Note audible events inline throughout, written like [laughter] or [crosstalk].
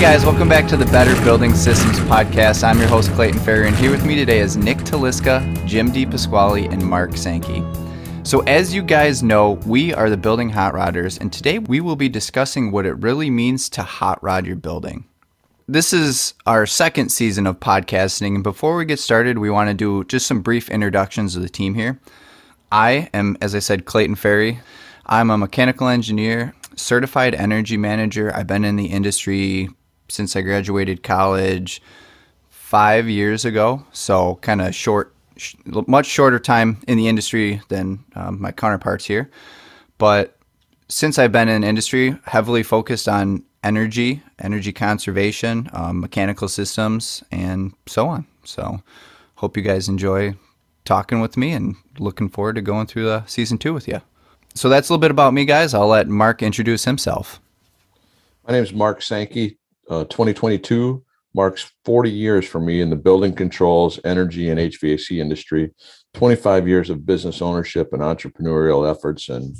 guys, welcome back to the Better Building Systems podcast. I'm your host Clayton Ferry, and here with me today is Nick Taliska, Jim DePasquale, and Mark Sankey. So, as you guys know, we are the Building Hot Rodders, and today we will be discussing what it really means to hot rod your building. This is our second season of podcasting, and before we get started, we want to do just some brief introductions of the team here. I am, as I said, Clayton Ferry. I'm a mechanical engineer, certified energy manager. I've been in the industry since I graduated college five years ago. So kind of short, sh- much shorter time in the industry than um, my counterparts here. But since I've been in industry, heavily focused on energy, energy conservation, um, mechanical systems, and so on. So hope you guys enjoy talking with me and looking forward to going through the season two with you. So that's a little bit about me, guys. I'll let Mark introduce himself. My name is Mark Sankey. Uh, 2022 marks 40 years for me in the building controls, energy, and HVAC industry. 25 years of business ownership and entrepreneurial efforts, and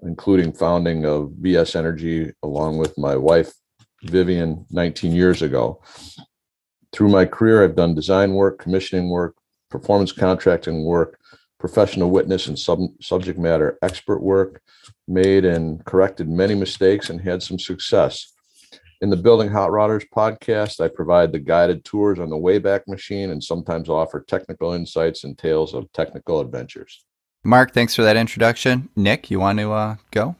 including founding of VS Energy along with my wife Vivian 19 years ago. Through my career, I've done design work, commissioning work, performance contracting work, professional witness and sub- subject matter expert work, made and corrected many mistakes, and had some success. In the Building Hot Rodders podcast, I provide the guided tours on the Wayback Machine and sometimes offer technical insights and tales of technical adventures. Mark, thanks for that introduction. Nick, you want to uh, go?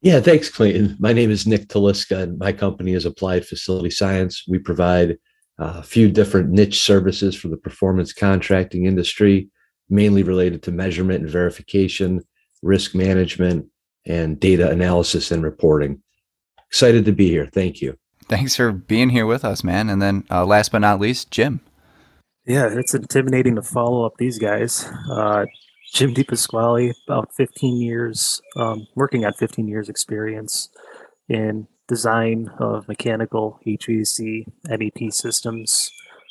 Yeah, thanks, Clayton. My name is Nick Taliska, and my company is Applied Facility Science. We provide uh, a few different niche services for the performance contracting industry, mainly related to measurement and verification, risk management, and data analysis and reporting excited to be here. Thank you. Thanks for being here with us, man. And then uh, last but not least, Jim. Yeah, it's intimidating to follow up these guys. Uh, Jim DePasquale, about 15 years, um, working at 15 years experience in design of mechanical HVAC MEP systems.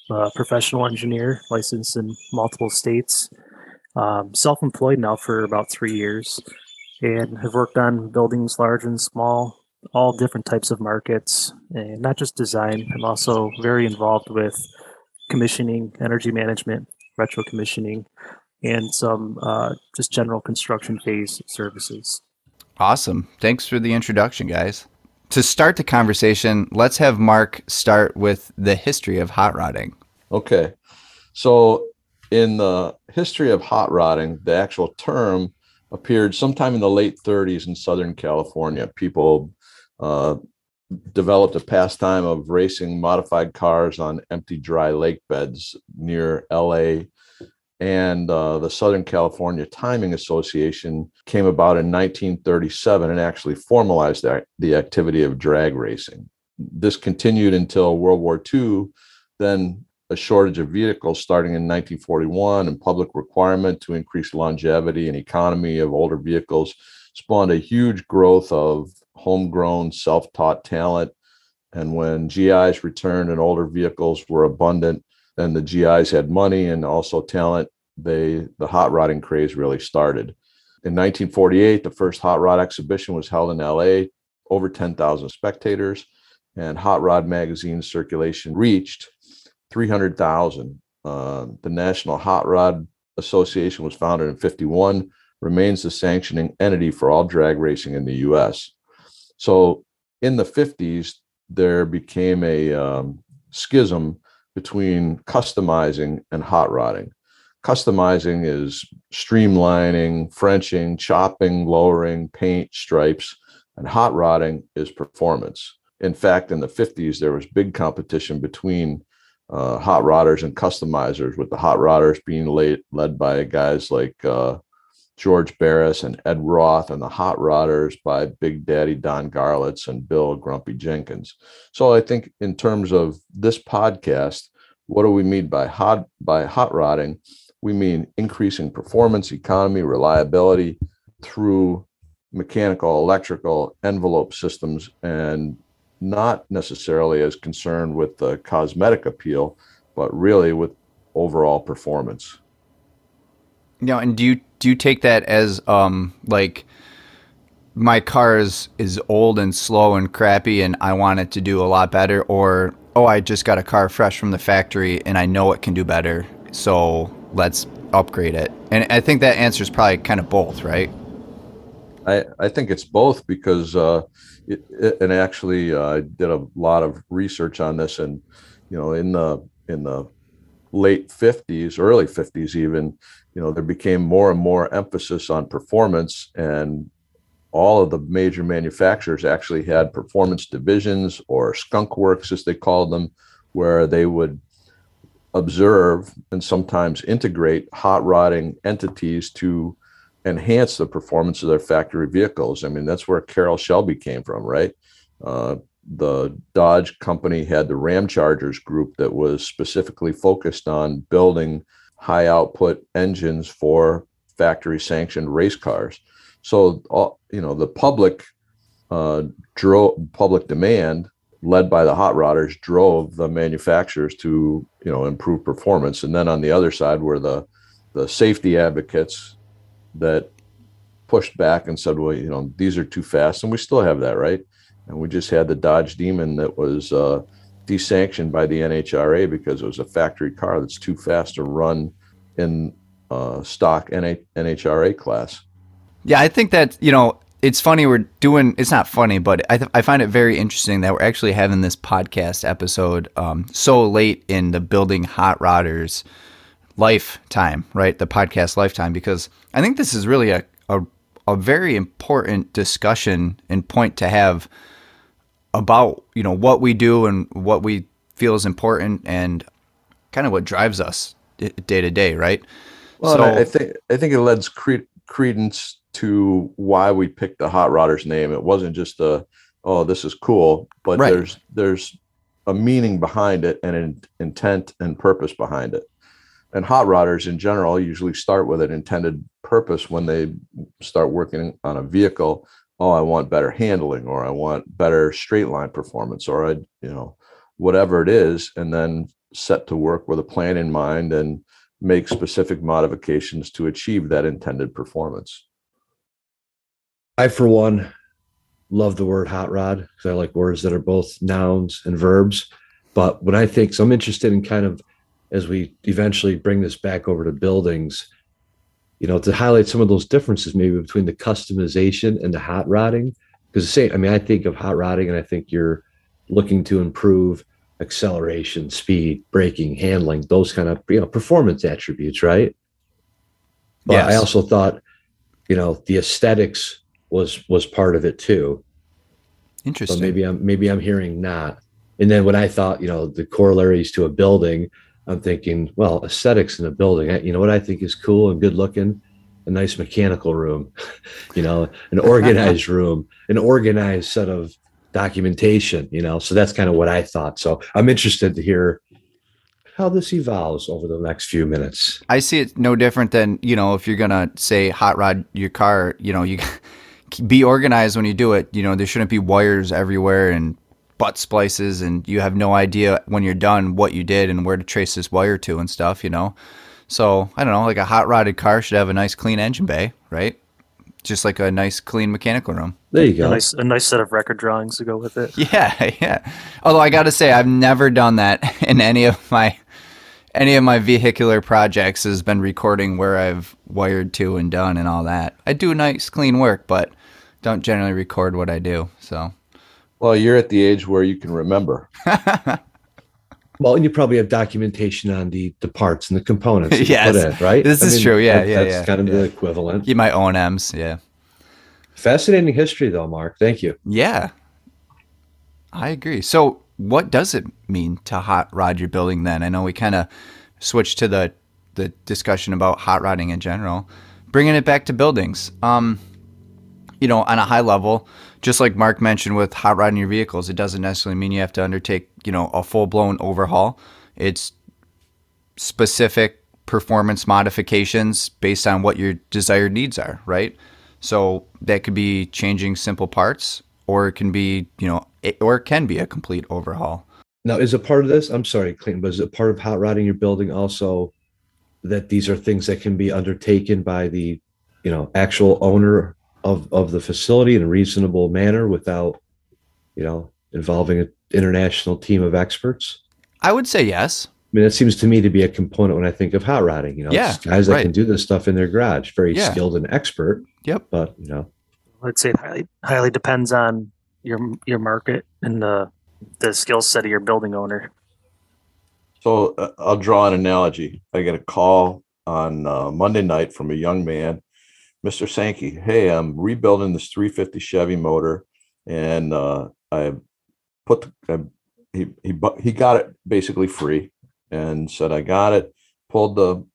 Uh, professional engineer, licensed in multiple states. Um, self-employed now for about three years, and have worked on buildings large and small, all different types of markets and not just design. I'm also very involved with commissioning, energy management, retro commissioning, and some uh, just general construction phase services. Awesome. Thanks for the introduction, guys. To start the conversation, let's have Mark start with the history of hot rodding. Okay. So, in the history of hot rodding, the actual term appeared sometime in the late 30s in Southern California. People developed a pastime of racing modified cars on empty dry lake beds near LA. And uh, the Southern California Timing Association came about in 1937 and actually formalized the, the activity of drag racing. This continued until World War II. Then a shortage of vehicles starting in 1941 and public requirement to increase longevity and economy of older vehicles spawned a huge growth of homegrown, self taught talent. And when GIs returned and older vehicles were abundant, and the GIs had money and also talent, they the hot rodding craze really started. In 1948, the first hot rod exhibition was held in LA, over 10,000 spectators, and Hot Rod magazine circulation reached 300,000. Uh, the National Hot Rod Association was founded in 51, remains the sanctioning entity for all drag racing in the US. So in the 50s, there became a um, schism between customizing and hot rodding. Customizing is streamlining, Frenching, chopping, lowering, paint, stripes, and hot rodding is performance. In fact, in the 50s, there was big competition between uh, hot rodders and customizers, with the hot rodders being led, led by guys like uh, George Barris and Ed Roth and the Hot Rodders by Big Daddy Don Garlits and Bill Grumpy Jenkins. So I think in terms of this podcast, what do we mean by hot by hot rodding? We mean increasing performance, economy, reliability through mechanical, electrical envelope systems, and not necessarily as concerned with the cosmetic appeal, but really with overall performance. You know, and do you do you take that as um like my car is is old and slow and crappy and I want it to do a lot better? Or oh I just got a car fresh from the factory and I know it can do better so let's upgrade it? And I think that answer is probably kind of both right? I, I think it's both because uh, it, it, and actually uh, I did a lot of research on this and you know in the in the late 50s early 50s even you know there became more and more emphasis on performance and all of the major manufacturers actually had performance divisions or skunk works as they called them where they would observe and sometimes integrate hot rodding entities to enhance the performance of their factory vehicles. I mean that's where carroll shelby came from right? Uh, the dodge company had the Ramchargers group that was specifically focused on building high output engines for factory sanctioned race cars so, you know, the public uh, drove public demand led by the hot rodders drove the manufacturers to, you know, improve performance. And then on the other side were the the safety advocates that pushed back and said, well, you know, these are too fast. And we still have that, right? And we just had the Dodge Demon that was uh, desanctioned by the NHRA because it was a factory car that's too fast to run in uh, stock NHRA class. Yeah, I think that, you know, it's funny we're doing it's not funny but I, th- I find it very interesting that we're actually having this podcast episode um, so late in the building hot rodders lifetime right the podcast lifetime because i think this is really a, a, a very important discussion and point to have about you know what we do and what we feel is important and kind of what drives us day to day right well so, I, think i think it lends cre- credence to why we picked the Hot Rodders name. It wasn't just a oh this is cool, but right. there's there's a meaning behind it and an intent and purpose behind it. And hot rodders in general usually start with an intended purpose when they start working on a vehicle. Oh, I want better handling, or I want better straight line performance, or I, you know, whatever it is, and then set to work with a plan in mind and make specific modifications to achieve that intended performance. I, for one, love the word hot rod because I like words that are both nouns and verbs. But when I think, so I'm interested in kind of as we eventually bring this back over to buildings, you know, to highlight some of those differences maybe between the customization and the hot rodding. Because the same, I mean, I think of hot rodding and I think you're looking to improve acceleration, speed, braking, handling, those kind of you know performance attributes, right? But yes. I also thought, you know, the aesthetics was was part of it too. Interesting. So maybe I'm maybe I'm hearing not. And then when I thought, you know, the corollaries to a building, I'm thinking, well, aesthetics in a building. You know what I think is cool and good looking? A nice mechanical room, [laughs] you know, an organized [laughs] room, an organized set of documentation, you know. So that's kind of what I thought. So I'm interested to hear how this evolves over the next few minutes. I see it no different than, you know, if you're going to say hot rod your car, you know, you [laughs] be organized when you do it. You know, there shouldn't be wires everywhere and butt splices, and you have no idea when you're done what you did and where to trace this wire to and stuff. You know, so I don't know. Like a hot rodded car should have a nice clean engine bay, right? Just like a nice clean mechanical room. There you go. A nice, a nice set of record drawings to go with it. [laughs] Yeah, yeah. Although I got to say, I've never done that [laughs] in any of my any of my vehicular projects has been recording where I've wired to and done and all that. I do nice clean work, but don't generally record what I do. So, well, you're at the age where you can remember. [laughs] well, and you probably have documentation on the the parts and the components. yes, in, right. This I is mean, true. Yeah, that, yeah, that's yeah. kind of yeah. the equivalent. You might own M's. Yeah. Fascinating history, though, Mark. Thank you. Yeah, I agree. So, what does it mean to hot rod your building? Then I know we kind of switched to the the discussion about hot rodding in general, bringing it back to buildings. Um, you know, on a high level, just like Mark mentioned with hot rodding your vehicles, it doesn't necessarily mean you have to undertake, you know, a full blown overhaul. It's specific performance modifications based on what your desired needs are, right? So that could be changing simple parts, or it can be, you know, it, or it can be a complete overhaul. Now, is a part of this? I'm sorry, Clayton, but is it part of hot rodding your building also that these are things that can be undertaken by the, you know, actual owner of of the facility in a reasonable manner without, you know, involving an international team of experts? I would say yes. I mean, that seems to me to be a component when I think of hot rodding. You know, Yeah, guys that right. can do this stuff in their garage, very Yeah. skilled and expert. Yep. But you know, I'd say it highly highly depends on your your market and the the skill set of your building owner. So uh, I'll draw an analogy. I get a call on uh, Monday night from a young man, Mr. Sankey. Hey, I'm rebuilding this 350 Chevy motor, and uh, I put the, I, he he he got it basically free, and said I got it. Pulled the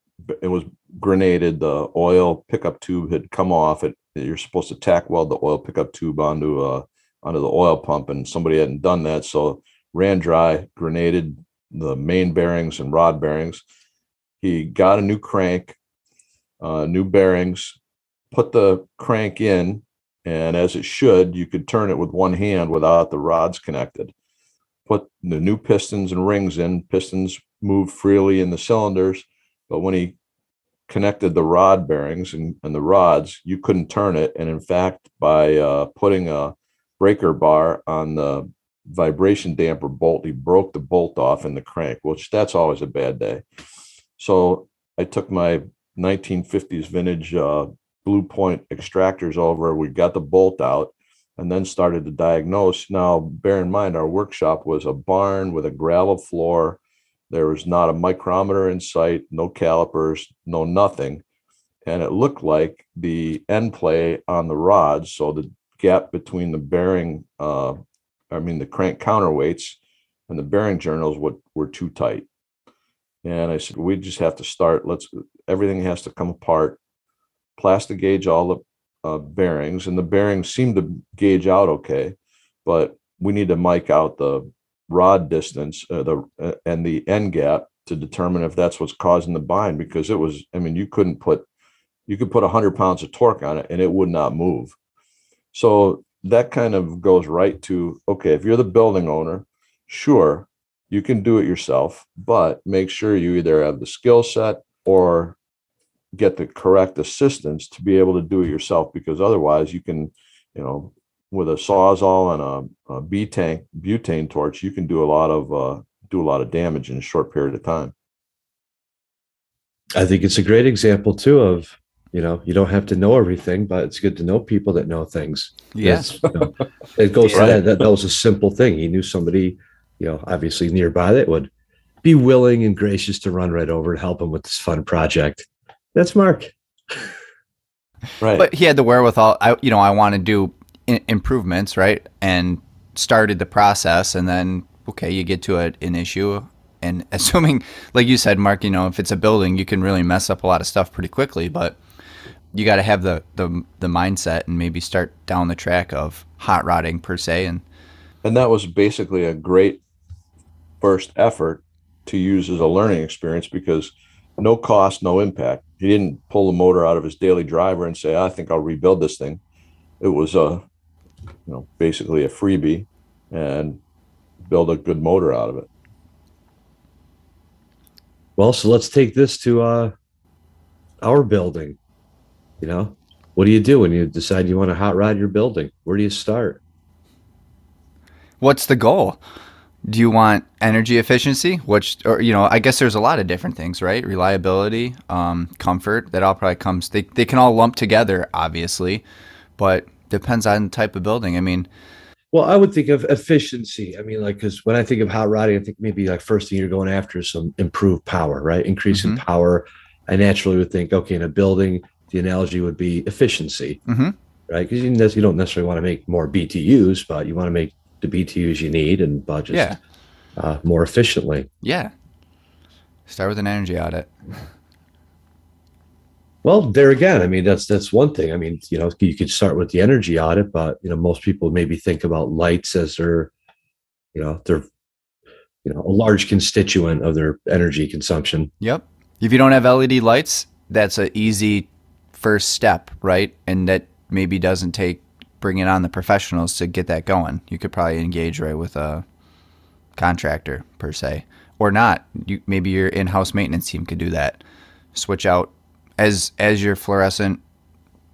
it was grenaded. The oil pickup tube had come off. It you're supposed to tack weld the oil pickup tube onto uh onto the oil pump, and somebody hadn't done that, so ran dry, grenaded the main bearings and rod bearings. He got a new crank, uh, new bearings, put the crank in, and as it should, you could turn it with one hand without the rods connected. Put the new pistons and rings in. Pistons move freely in the cylinders, but when he connected the rod bearings and, and the rods, you couldn't turn it. And in fact, by uh, putting a breaker bar on the vibration damper bolt. He broke the bolt off in the crank, which that's always a bad day. So I took my 1950s vintage uh, Blue Point extractors over. We got the bolt out and then started to diagnose. Now, bear in mind, our workshop was a barn with a gravel floor. There was not a micrometer in sight, no calipers, no nothing. And it looked like the end play on the rods, so the gap between the bearing uh, I mean, the crank counterweights and the bearing journals would, were too tight. And I said, we just have to start. Let's, everything has to come apart. Plastigage all the uh, bearings, and the bearings seem to gauge out okay, but we need to mic out the rod distance uh, the uh, and the end gap to determine if that's what's causing the bind. Because it was, I mean, you couldn't put, you could put hundred pounds of torque on it, and it would not move. So that kind of goes right to okay if you're the building owner sure you can do it yourself but make sure you either have the skill set or get the correct assistance to be able to do it yourself because otherwise you can you know with a sawzall and a, a butane butane torch you can do a lot of uh, do a lot of damage in a short period of time I think it's a great example too of you know you don't have to know everything, but it's good to know people that know things. Yes. That's, you know, it goes to Right. that, that. That was a simple thing. He knew somebody, you know, obviously nearby that would be willing and gracious to run right over and help him with this fun project. That's Mark. right But he had the wherewithal. I, you know, I want to do I- improvements, right? And started the process, and then okay, you get to a, an issue, and [laughs] assuming, like you said, Mark, you know, if it's a building, you can really mess up a lot of stuff pretty quickly, but you got to have the, the the mindset and maybe start down the track of hot rodding per se, and and that was basically a great first effort to use as a learning experience because no cost, no impact. He didn't pull the motor out of his daily driver and say, "I think I'll rebuild this thing." It was a, you know, basically a freebie, and build a good motor out of it. Well, so let's take this to uh, our building. You know, what do you do when you decide you want to hot rod your building? Where do you start? what's the goal? Do you want energy efficiency? Which, or you know, I guess there's a lot of different things, right? Reliability, um, comfort. That all probably comes. They they can all lump together, obviously, but depends on the type of building. I mean, Well, I would think of efficiency. I mean, like, because when I think of hot rodding, I think maybe like first thing you're going after is some improved power, right? Increase in Mhm. power. I naturally would think, okay, in a building, the analogy would be efficiency, Mhm. right? Because you, you don't necessarily want to make more BTUs, but you want to make the BTUs you need and just yeah, uh, more efficiently. yeah. Start with an energy audit. Well, there again, I mean, that's that's one thing. I mean, you know, you could start with the energy audit, but you know, most people maybe think about lights as their, you know, their, you know, a large constituent of their energy consumption. Yep. If you don't have LED lights, that's an easy first step, right? And that maybe doesn't take bringing on the professionals to get that going. You could probably engage right with a contractor per se, or not. You maybe your in-house maintenance team could do that. Switch out as as your fluorescent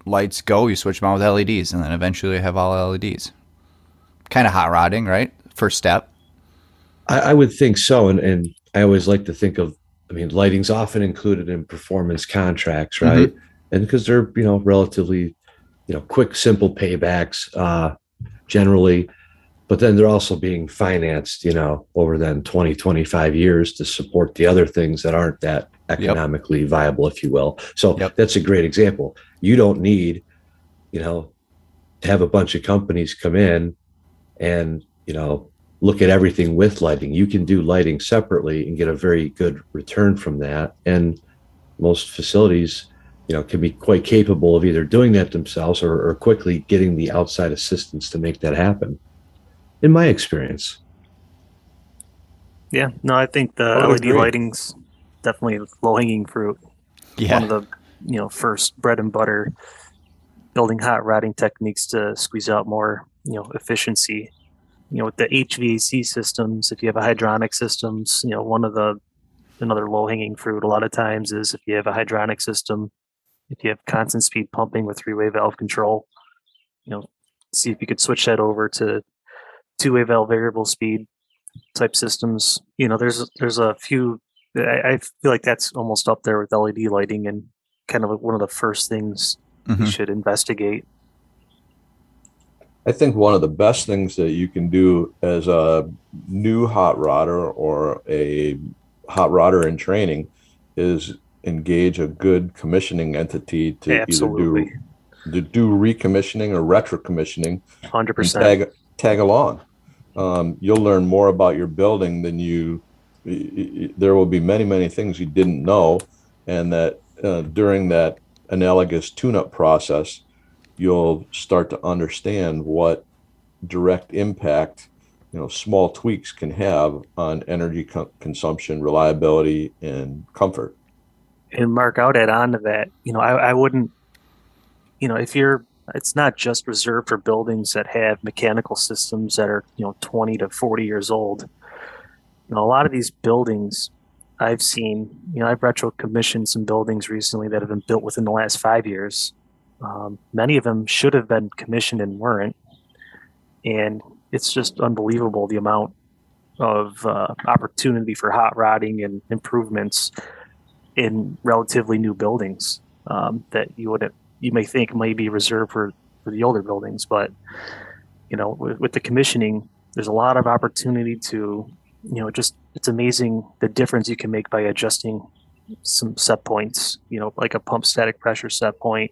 lights go, you switch them out with LEDs, and then eventually you have all LEDs. Kind of hot rodding, right? First step. I, I would think so, and and I always like to think of. I mean, lighting's often included in performance contracts, right? Mm-hmm. And because they're you know relatively, you know, quick, simple paybacks, uh, generally, but then they're also being financed, you know, over then 20, 25 years to support the other things that aren't that economically yep. viable, if you will. So yep. that's a great example. You don't need, you know, to have a bunch of companies come in and, you know, look at everything with lighting. You can do lighting separately and get a very good return from that. And most facilities, you know, can be quite capable of either doing that themselves or, or quickly getting the outside assistance to make that happen. In my experience. Yeah, no, I think the LED agree. lighting's definitely low hanging fruit. Yeah. One of the you know first bread and butter building hot rodding techniques to squeeze out more you know efficiency. You know, with the HVAC systems, if you have a hydronic systems, you know, one of the another low hanging fruit a lot of times is if you have a hydronic system, if you have constant speed pumping with three way valve control, you know, see if you could switch that over to two way valve variable speed type systems. You know, there's there's a few I, I, feel like that's almost up there with LED lighting and kind of one of the first things mm-hmm. you should investigate. I think one of the best things that you can do as a new hot rodder or a hot rodder in training is engage a good commissioning entity to Absolutely. either do to do recommissioning or retro commissioning. Hundred percent. Tag tag along. Um, you'll learn more about your building than you there will be many, many things you didn't know, and that uh, during that analogous tune-up process, you'll start to understand what direct impact you know small tweaks can have on energy co- consumption, reliability, and comfort. And Mark, I would add on to that. You know, I, I wouldn't. You know, if you're it's not just reserved for buildings that have mechanical systems that are you know 20 to 40 years old you know, a lot of these buildings I've seen, you know, I've retro commissioned some buildings recently that have been built within the last five years. Um, many of them should have been commissioned and weren't. And it's just unbelievable the amount of uh, opportunity for hot rodding and improvements in relatively new buildings um, that you would you may think may be reserved for, for the older buildings, but you know, with, with the commissioning, there's a lot of opportunity to you know, just it's amazing the difference you can make by adjusting some set points, you know, like a pump static pressure set point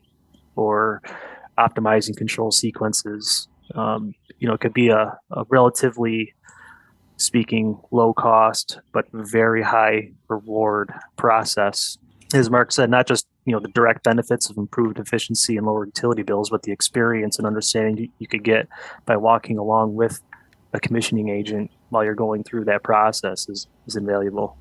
or optimizing control sequences. Um, you know, it could be a, a relatively speaking low cost but very high reward process. As Mark said, not just you know the direct benefits of improved efficiency and lower utility bills, but the experience and understanding you, could get by walking along with a commissioning agent while you're going through that process is, is invaluable.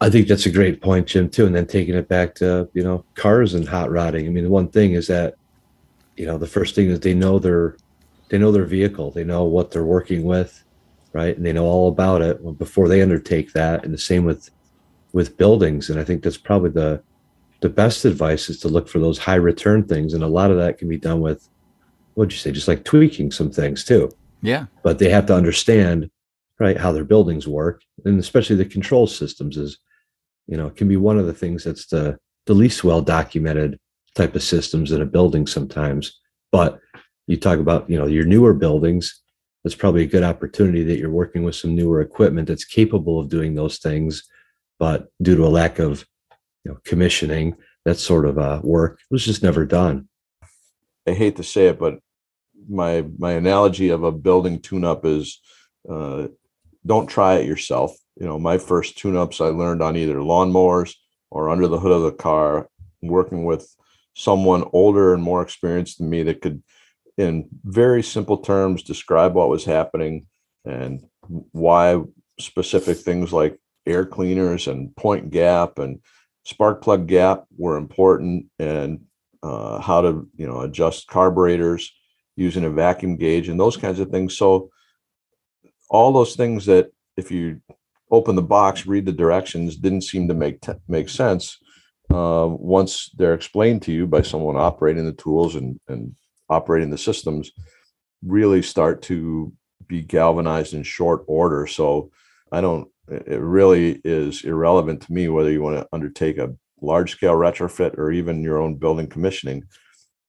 I think that's a great point, Jim, too. And then taking it back to, you know, cars and hot rodding. I mean, the one thing is that, you know, the first thing is they know their they know their vehicle, they know what they're working with, right? And they know all about it before they undertake that. And the same with with buildings. And I think that's probably the the best advice is to look for those high return things. And a lot of that can be done with what'd you say, just like tweaking some things too. Yeah. But they have to understand right how their buildings work and especially the control systems is you know can be one of the things that's the the least well documented type of systems in a building sometimes but you talk about you know your newer buildings that's probably a good opportunity that you're working with some newer equipment that's capable of doing those things but due to a lack of you know commissioning that sort of uh, work was just never done i hate to say it but my my analogy of a building tune up is uh, don't try it yourself. You know, my first tune-ups I learned on either lawnmowers or under the hood of the car, working with someone older and more experienced than me that could, in very simple terms, describe what was happening and why specific things like air cleaners and point gap and spark plug gap were important and uh, how to you know adjust carburetors using a vacuum gauge and those kinds of things so all those things that if you open the box, read the directions, didn't seem to make make sense. uh, once they're explained to you by someone operating the tools and, and operating the systems, really start to be galvanized in short order. So I don't, it really is irrelevant to me whether you want to undertake a large scale retrofit or even your own building commissioning.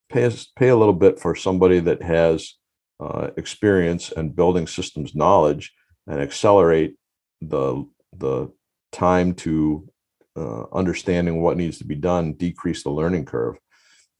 Pay, pay a little bit for somebody that has uh, experience and building systems knowledge and accelerate the the time to uh, understanding what needs to be done, decrease the learning curve.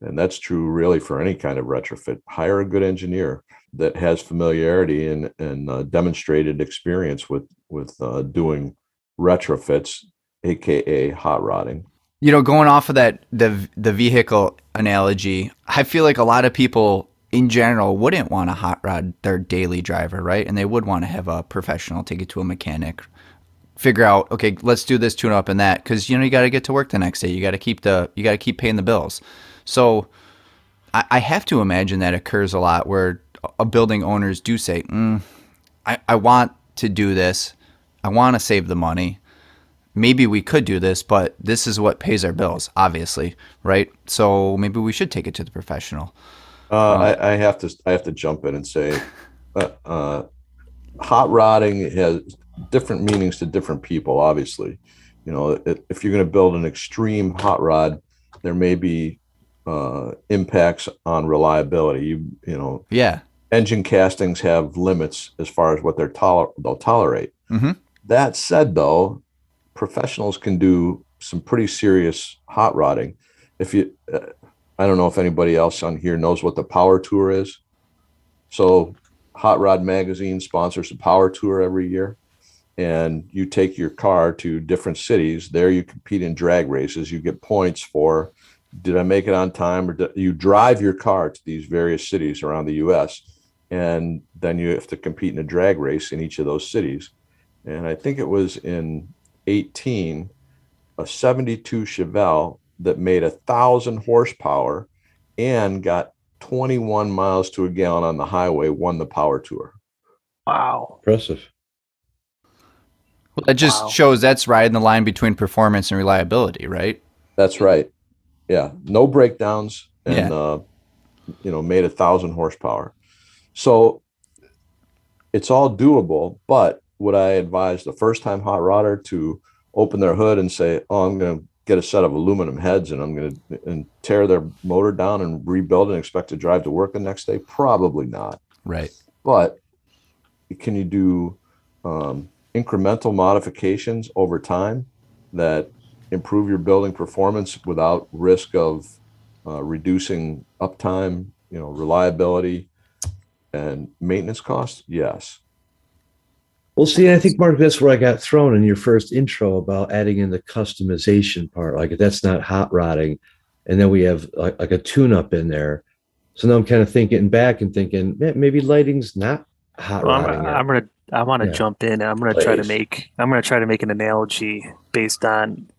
And that's true really for any kind of retrofit. Hire a good engineer that has familiarity and, and uh, demonstrated experience with, with uh, doing retrofits, AKA hot rodding. You know, going off of that, the, the vehicle analogy, I feel like a lot of people in general wouldn't want to hot rod their daily driver, right? And they would want to have a professional take it to a mechanic, figure out, okay, let's do this tune up and that, because you know you got to get to work the next day. You got to keep the you got to keep paying the bills. So I, I, have to imagine that occurs a lot where a building owners do say, mm, I, I want to do this, I want to save the money. Maybe we could do this, but this is what pays our bills, obviously, right? So maybe we should take it to the professional. Uh, um, I, I, have to I have to jump in and say, uh, uh, hot rodding has different meanings to different people. Obviously, you know, if you're going to build an extreme hot rod, there may be uh, impacts on reliability. You you know, yeah, engine castings have limits as far as what they're toler- they'll tolerate. Mm-hmm. That said, though, professionals can do some pretty serious hot rodding. If you, uh, I don't know if anybody else on here knows what the Power Tour is. So, Hot Rod Magazine sponsors a Power Tour every year and you take your car to different cities. There you compete in drag races. You get points for did I make it on time or did, you drive your car to these various cities around the US and then you have to compete in a drag race in each of those cities. And I think it was in 18 a 72 Chevelle that made a thousand horsepower and got 21 miles to a gallon on the highway won the power tour. Wow. Impressive. Well, that just wow. shows that's riding the line between performance and reliability, right? That's right. Yeah, no breakdowns, and yeah. uh, you know, made a thousand horsepower. So it's all doable. But would I advise the first time hot rodder to open their hood and say, "Oh, I'm going to get a set of aluminum heads and I'm going to and tear their motor down and rebuild and expect to drive to work the next day"? Probably not. Right. But can you do um, incremental modifications over time that improve your building performance without risk of uh, reducing uptime, you know, reliability and maintenance costs? Yes. Well, see, I think Mark, that's where I got thrown in your first intro about adding in the customization part. Like that's not hot rodding, and then we have like, like a tune-up in there. So now I'm kind of thinking back and thinking maybe lighting's not hot well, rodding. I'm, I'm, gonna I want to yeah. jump in. and I'm going to try to make I'm going to try to make an analogy based on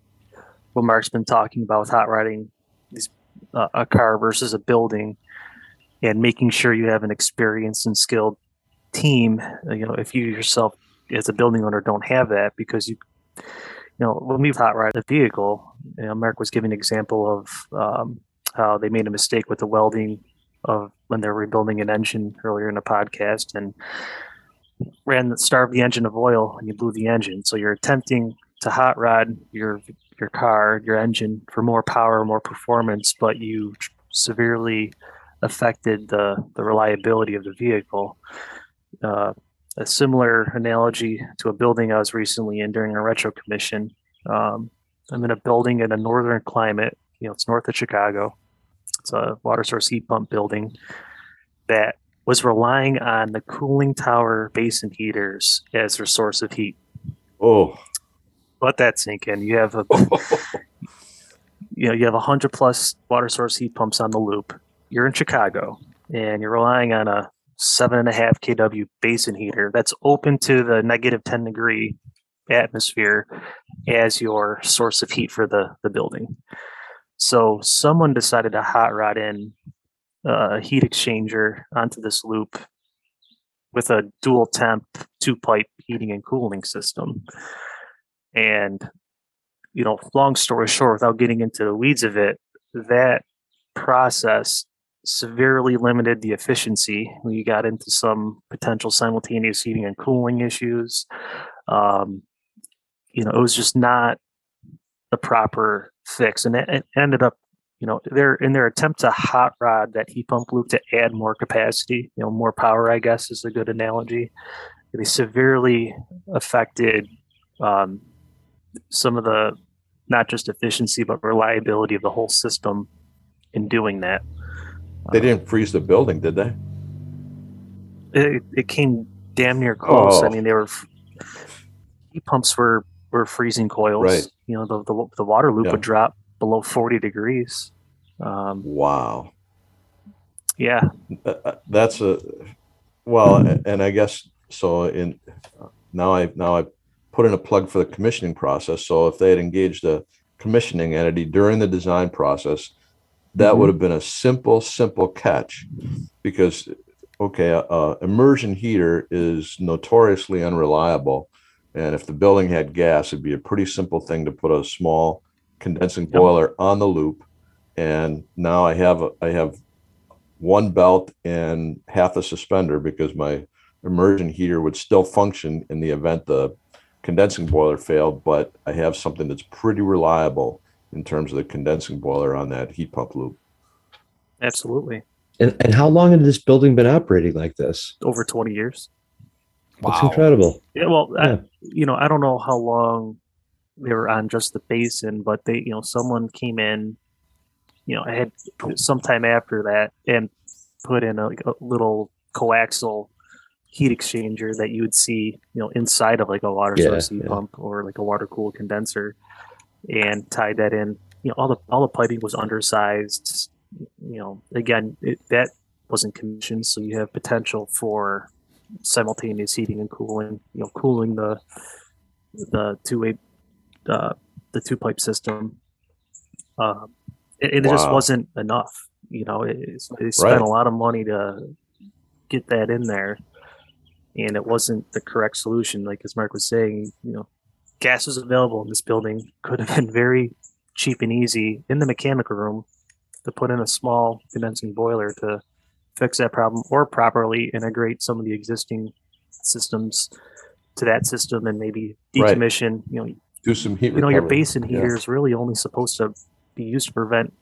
what Mark's been talking about with hot rodding these, uh, a car versus a building, and making sure you have an experienced and skilled team. You know, if you yourself as a building owner don't have that because you you know when we've hot rod a vehicle, you know, Mark was giving an example of um, how they made a mistake with the welding of when they're rebuilding an engine earlier in the podcast and ran the starved the engine of oil and you blew the engine. So you're attempting to hot rod your your car, your engine for more power, more performance, but you severely affected the the reliability of the vehicle. Uh, a similar analogy to a building I was recently in during a retro commission. Um, I'm in a building in a northern climate. You know, it's north of Chicago. It's a water source heat pump building that was relying on the cooling tower basin heaters as their source of heat. Oh, let that sink in. You have a, [laughs] you know, you have a hundred plus water source heat pumps on the loop. You're in Chicago, and you're relying on a seven and a half kW basin heater that's open to the negative ten degree atmosphere as your source of heat for the the building. So someone decided to hot rod in a heat exchanger onto this loop with a dual temp two pipe heating and cooling system. And you know, long story short, without getting into the weeds of it, that process severely limited the efficiency. We got into some potential simultaneous heating and cooling issues. Um, you know, it was just not the proper fix, and it, it ended up, you know, their in their attempt to hot rod that heat pump loop to add more capacity, you know, more power. I guess is a good analogy. They severely affected um, some of the not just efficiency but reliability of the whole system in doing that. They didn't freeze the building, did they? It, it came damn near close. I Oh. mean, they were heat pumps were were freezing coils. Right. You know, the the, the water loop Yeah. would drop below forty degrees. Um, Wow. yeah, Uh, uh, That's a, well, and I guess, so in, now I, now I put in a plug for the commissioning process. So if they had engaged a commissioning entity during the design process, that mm-hmm. would have been a simple, simple catch. Because, okay, a, a immersion heater is notoriously unreliable. And if the building had gas, it'd be a pretty simple thing to put a small condensing boiler on the loop. And now I have, a- I have one belt and half a suspender because my immersion heater would still function in the event the condensing boiler failed, but I have something that's pretty reliable in terms of the condensing boiler on that heat pump loop. absolutely. And, and how long had this building been operating like this? Over twenty years. That's Wow. incredible. Yeah, well, Yeah. I, you know, I don't know how long they were on just the basin, but they, you know, someone came in, you know, I had sometime after that and put in a, like a little coaxial heat exchanger that you would see, you know, inside of like a water Yeah, source heat yeah. pump or like a water cooled condenser, and tied that in. You know, all the all the piping was undersized. You know, again, it, that wasn't commissioned, so you have potential for simultaneous heating and cooling. You know, cooling the the two way uh, the two pipe system. Um, and it just wasn't enough. You know, it, it's- they spent Right. a lot of money to get that in there, and it wasn't the correct solution. Like as Mark was saying, you know, gas was available in this building. Could have been very cheap and easy in the mechanical room to put in a small condensing boiler to fix that problem or properly integrate some of the existing systems to that system and maybe decommission, Right. you know Do some heat you know your basin Yeah. heater is really only supposed to be used to prevent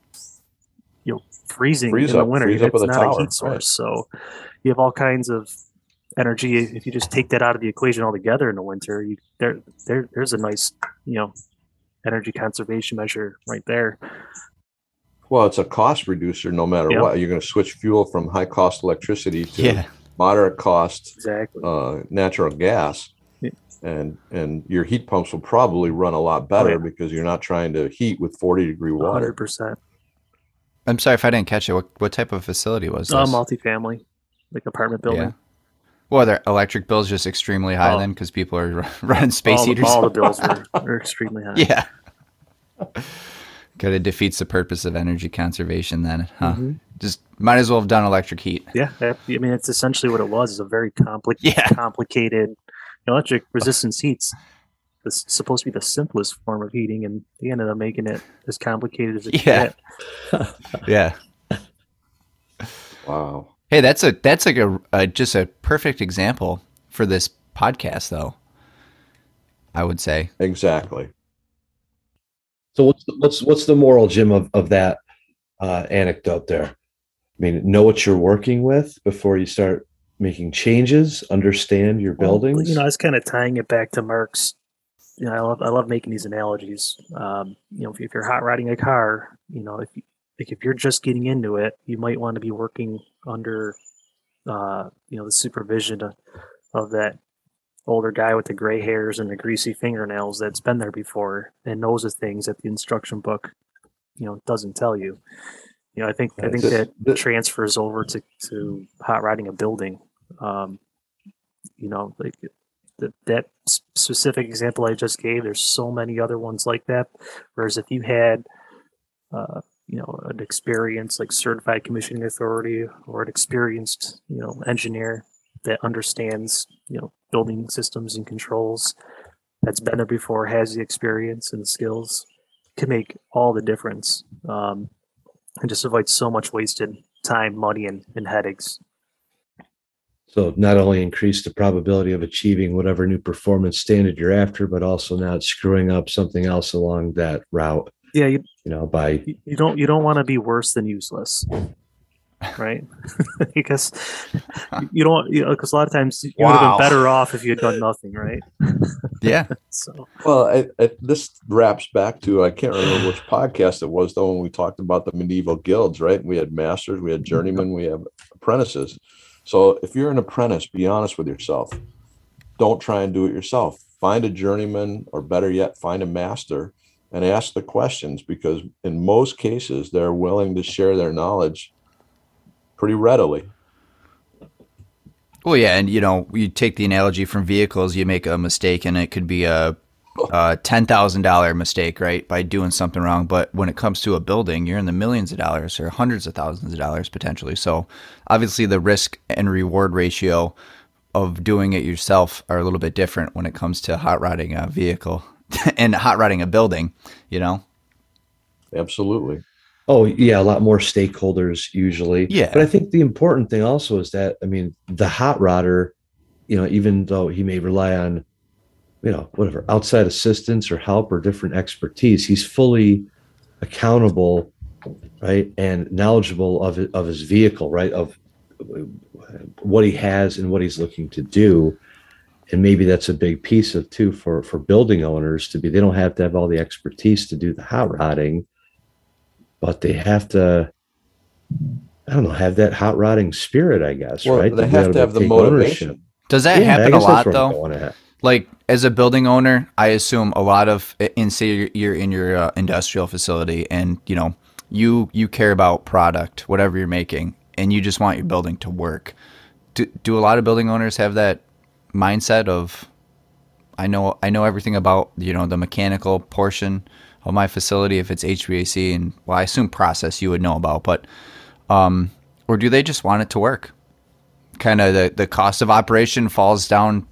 you know freezing Freeze in the winter it's up not a tower, heat source right. so you have all kinds of energy if you just take that out of the equation altogether in the winter you there there there's a nice you know energy conservation measure right there Well, it's a cost reducer no matter Yeah. what. You're going to switch fuel from high cost electricity to Yeah. moderate cost exactly uh, natural gas. Yeah. And and your heat pumps will probably run a lot better yeah. because you're not trying to heat with 40 degree water. 100% I'm sorry if I didn't catch it. What, what type of facility was this? uh, multifamily like apartment building Yeah. Well, are their electric bills just extremely high Oh. then because people are [laughs] running space all, the- heaters? all the bills [laughs] were, were extremely high yeah. [laughs] Kind of defeats the purpose of energy conservation then, huh? Mhm. Just might as well have done electric heat. Yeah, I I mean, it's essentially what it was. Is a very compli- Yeah. complicated electric resistance heats. This supposed to be the simplest form of heating, and they ended up making it as complicated as it could Yeah. get. Yeah. Wow. Hey, that's a that's like a, a just a perfect example for this podcast, though. I would say. Exactly. So what's the, what's what's the moral, Jim, of of that uh, anecdote there? I mean, know what you're working with before you start making changes. Understand your Well, buildings. you know, I was kind of tying it back to Mark's. You know, I love I love making these analogies. Um, you know, if, if you're hot riding a car, you know, if you, like if you're just getting into it, you might want to be working under, uh, you know, the supervision of, of that older guy with the gray hairs and the greasy fingernails that's been there before and knows the things that the instruction book, you know, doesn't tell you. You know, I think I think This- that this- transfers over to to hot riding a building. Um, you know, like that that specific example I just gave. There's so many other ones like that. Whereas if you had, uh, you know, an experienced like certified commissioning authority or an experienced you know engineer that understands you know building systems and controls, that's been there before, has the experience and the skills, can make all the difference. Um, and just avoid so much wasted time, money, and, and headaches. So not only increase the probability of achieving whatever new performance standard you're after, but also not screwing up something else along that route. Yeah, you, You know, by you- you don't you don't want to be worse than useless, right? [laughs] because you don't you know because a lot of times you would have been better off if you had done nothing, right? [laughs] Yeah. [laughs] So Well, I, I, this wraps back to I can't remember which podcast it was though when we talked about the medieval guilds, right? We had masters, we had journeymen, we have apprentices. So if you're an apprentice, be honest with yourself. Don't try and do it yourself. Find a journeyman, or better yet, find a master and ask the questions because in most cases they're willing to share their knowledge pretty readily. Well, yeah, and you know, you take the analogy from vehicles, you make a mistake, and it could be a, a ten thousand dollar mistake, right, by doing something wrong. But when it comes to a building, you're in the millions of dollars or hundreds of thousands of dollars potentially. So obviously, the risk and reward ratio of doing it yourself are a little bit different when it comes to hot rodding a vehicle [laughs] and hot rodding a building. You know, Absolutely. Oh, yeah, a lot more stakeholders usually. Yeah. But I think the important thing also is that, I mean, the hot rodder, you know, even though he may rely on, you know, whatever, outside assistance or help or different expertise, he's fully accountable, right? And knowledgeable of of his vehicle, right? Of uh, what he has and what he's looking to do. And maybe that's a big piece of too for for building owners to be they don't have to have all the expertise to do the hot rodding but they have to i don't know have that hot rodding spirit i guess Well, right they be have to have the motivation. ownership. does that Yeah, happen a lot though? like as a building owner i assume a lot of in say you're- you're in your uh, industrial facility and you know you you care about product whatever you're making and you just want your building to work do, do a lot of building owners have that mindset of i know i know everything about you know the mechanical portion of my facility if it's hvac and well i assume process you would know about but um or do they just want it to work kind of the, the cost of operation falls down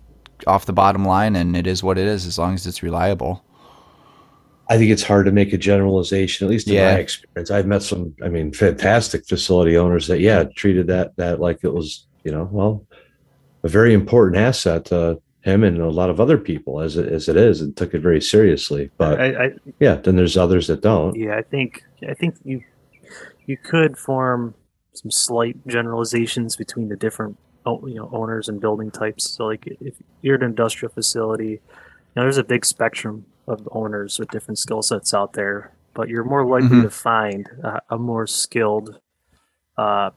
off the bottom line and it is what it is as long as it's reliable. i think it's hard to make a generalization at least in Yeah. my experience i've met some i mean fantastic facility owners that yeah treated that that like it was you know well a very important asset to him and a lot of other people as it, as it is and took it very seriously but I, I yeah then there's others that don't yeah, I think I think you you could form some slight generalizations between the different you know owners and building types. So like if you're an industrial facility, you know there's a big spectrum of owners with different skill sets out there, but you're more likely Mhm. to find a, a more skilled uh,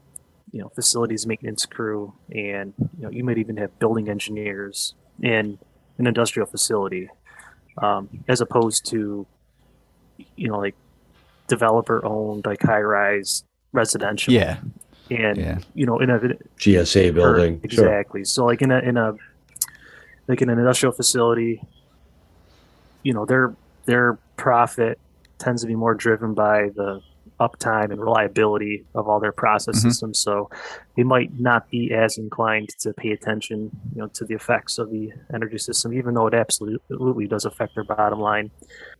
you know facilities maintenance crew and you know you might even have building engineers in an industrial facility um, as opposed to you know like developer owned like high rise residential. Yeah. and Yeah. you know in a gsa building. Correct, sure. Exactly. So like in a in a like in an industrial facility you know their their profit tends to be more driven by the uptime and reliability of all their process Mhm. systems so they might not be as inclined to pay attention you know to the effects of the energy system even though it absolutely does affect their bottom line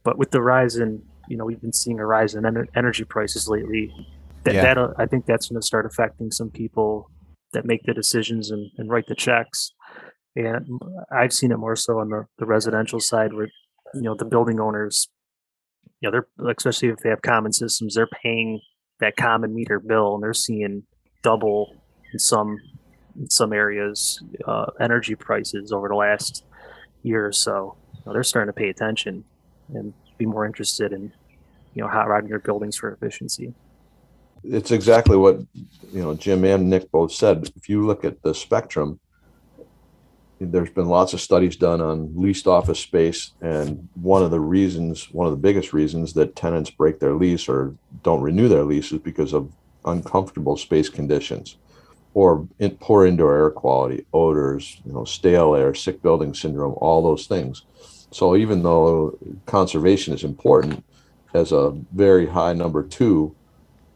but with the rise in you know we've been seeing a rise in ener- energy prices lately that, Yeah. that i think that's going to start affecting some people that make the decisions and, and write the checks and i've seen it more so on the, the residential side where you know the building owners know they're especially if they have common systems they're paying that common meter bill and they're seeing double in some in some areas uh, energy prices over the last year or so You know, they're starting to pay attention and be more interested in you know hot rodding your buildings for efficiency it's exactly what you know Jim and Nick both said. If you look at the spectrum, there's been lots of studies done on leased office space, and one of the reasons, one of the biggest reasons that tenants break their lease or don't renew their lease is because of uncomfortable space conditions or in, poor indoor air quality, odors, you know, stale air, sick building syndrome, all those things. So even though conservation is important as a very high number two,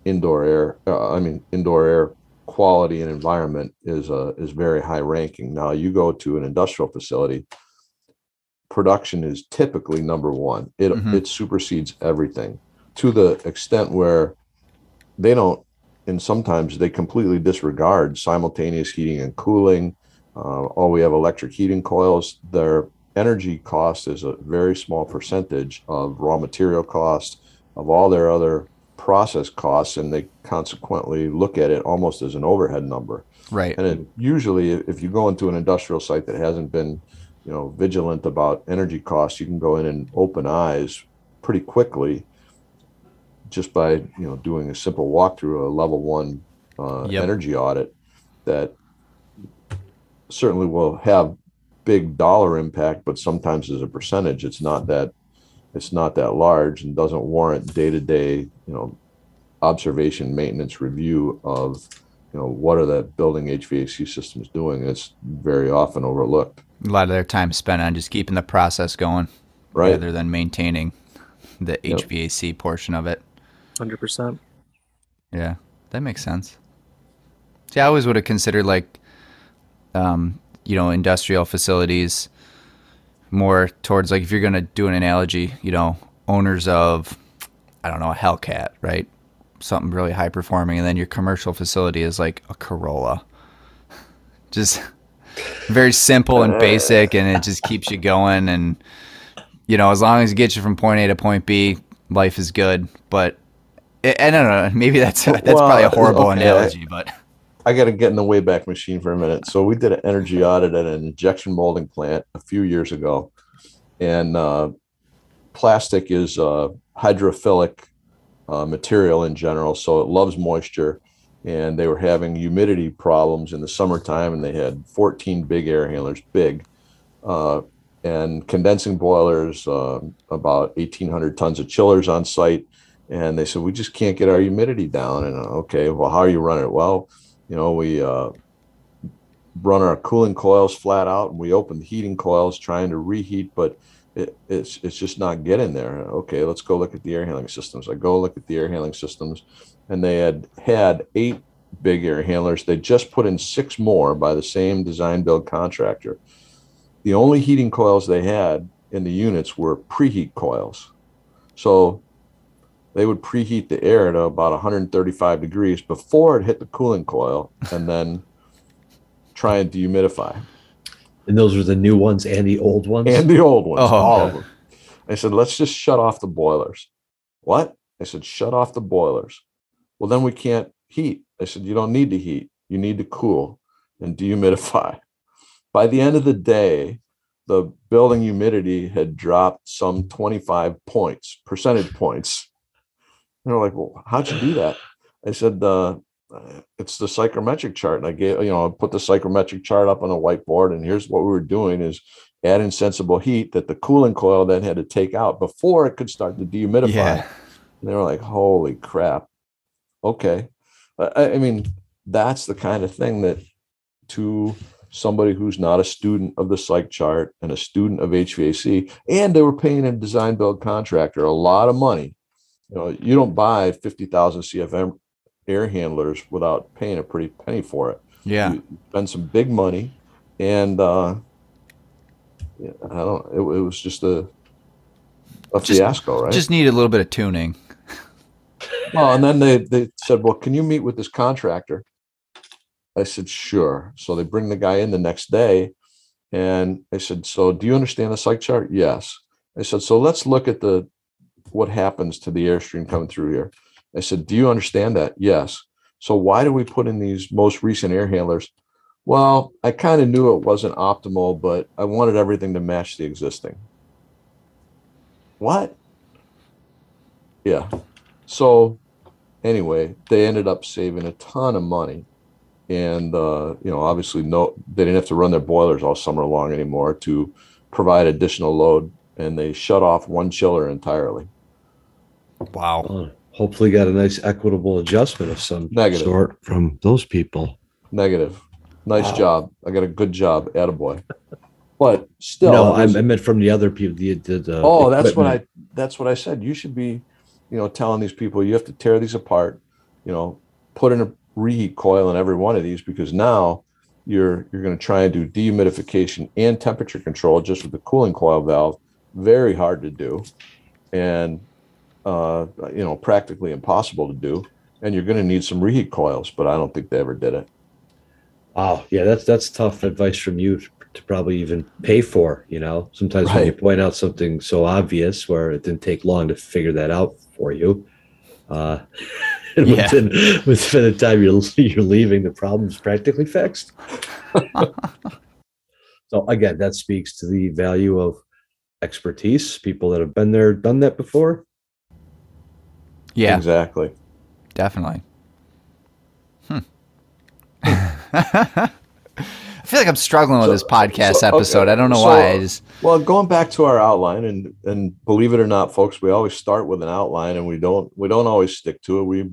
indoor air uh, i mean indoor air quality and environment is uh, is very high ranking now you go to an industrial facility production is typically number one. It Mhm. it supersedes everything to the extent where they don't, and sometimes they completely disregard simultaneous heating and cooling. Uh, or we have electric heating coils. Their energy cost is a very small percentage of raw material cost of all their other process costs, and they consequently look at it almost as an overhead number. Right. And it, usually, if you go into an industrial site that hasn't been, you know, vigilant about energy costs, you can go in and open eyes pretty quickly, just by you know doing a simple walkthrough, a level one uh, Yep. energy audit, that certainly will have big dollar impact, but sometimes as a percentage, it's not that it's not that large and doesn't warrant day to day, you know, observation, maintenance, review of you know what are the building HVAC systems doing? It's very often overlooked, A lot of their time spent on just keeping the process going right? rather than maintaining the Yep. HVAC portion of it. Hundred percent. Yeah, that makes sense. See, I always would have considered like, um, you know, industrial facilities more towards like if you're gonna do an analogy, you know, owners of, I don't know, a Hellcat, right? Something really high performing, and then your commercial facility is like a Corolla. [laughs] Just very simple and basic, and it just keeps you going. And you know, as long as it gets you from point A to point B, life is good. But I, I don't know. Maybe that's [laughs] that's Well, probably a horrible okay. analogy, but I got to get in the Wayback Machine for a minute. So we did an energy audit at an injection molding plant a few years ago, and uh, plastic is uh, hydrophilic uh, material in general, so it loves moisture. And they were having humidity problems in the summertime, and they had 14 big air handlers, big, uh, and condensing boilers, uh, about 1,800 tons of chillers on site. And they said, we just can't get our humidity down. And uh, okay, well, how are you running it? Well, you know, we uh, run our cooling coils flat out, and we open the heating coils trying to reheat, but it, it's it's just not getting there. Okay, let's go look at the air handling systems. I go look at the air handling systems, and they had had eight big air handlers. They just put in six more by the same design build contractor. The only heating coils they had in the units were preheat coils. So they would preheat the air to about 135 degrees before it hit the cooling coil and then try and dehumidify. And those were the new ones and the old ones. And the old ones, Oh, all okay. of them. I said, let's just shut off the boilers. What? I said, shut off the boilers. Well, then we can't heat. I said, you don't need to heat. You need to cool and dehumidify. By the end of the day, the building humidity had dropped some 25 points, percentage points. They're like, well, how'd you do that? I said, uh, it's the psychrometric chart. And I gave, you know, I put the psychrometric chart up on a whiteboard. And here's what we were doing is adding sensible heat that the cooling coil then had to take out before it could start to dehumidify. yeah, And they were like, holy crap. Okay. I, I mean, that's the kind of thing that to somebody who's not a student of the psych chart and a student of HVAC, and they were paying a design build contractor a lot of money. You know, you don't buy 50,000 CFM air handlers without paying a pretty penny for it. yeah. You spend some big money and, uh, I don't, it, it was just a, a Just- fiasco, right? Just need a little bit of tuning. [laughs] Well, and then they, they said, well, can you meet with this contractor? I said, sure. So they bring the guy in the next day and I said, so do you understand the psych chart? Yes. I said, so let's look at the, what happens to the airstream coming through here. I said, do you understand that? Yes. So why do we put in these most recent air handlers? Well, I kind of knew it wasn't optimal, but I wanted everything to match the existing. What? Yeah. So anyway, they ended up saving a ton of money. And uh, you know, obviously no they didn't have to run their boilers all summer long anymore to provide additional load and they shut off one chiller entirely. Wow. Oh, hopefully, got a nice equitable adjustment of some Negative. sort from those people. Negative. Nice Wow. job. I got a good job, attaboy. But still no, it I, was- meant from the other people. The, the, the Oh, that's what I that's what I said. You should be, you know, telling these people you have to tear these apart, you know, put in a reheat coil in every one of these because now you're you're going to try and do dehumidification and temperature control just with the cooling coil valve. Very hard to do, and uh, you know practically impossible to do. And you're going to need some reheat coils, but I don't think they ever did it. Wow, yeah, that's that's tough advice from you to probably even pay for. You know, sometimes right. when you point out something so obvious where it didn't take long to figure that out for you, uh, [laughs] yeah. within, within the time you're you're leaving, the problem's practically fixed. [laughs] so again, that speaks to the value of expertise, people that have been there, done that before. Yeah, exactly. Definitely. Hmm. [laughs] I feel like I'm struggling with so, this podcast so, episode. Okay. I don't know so, why. I just well, going back to our outline, and and believe it or not, folks, we always start with an outline, and we don't we don't always stick to it. We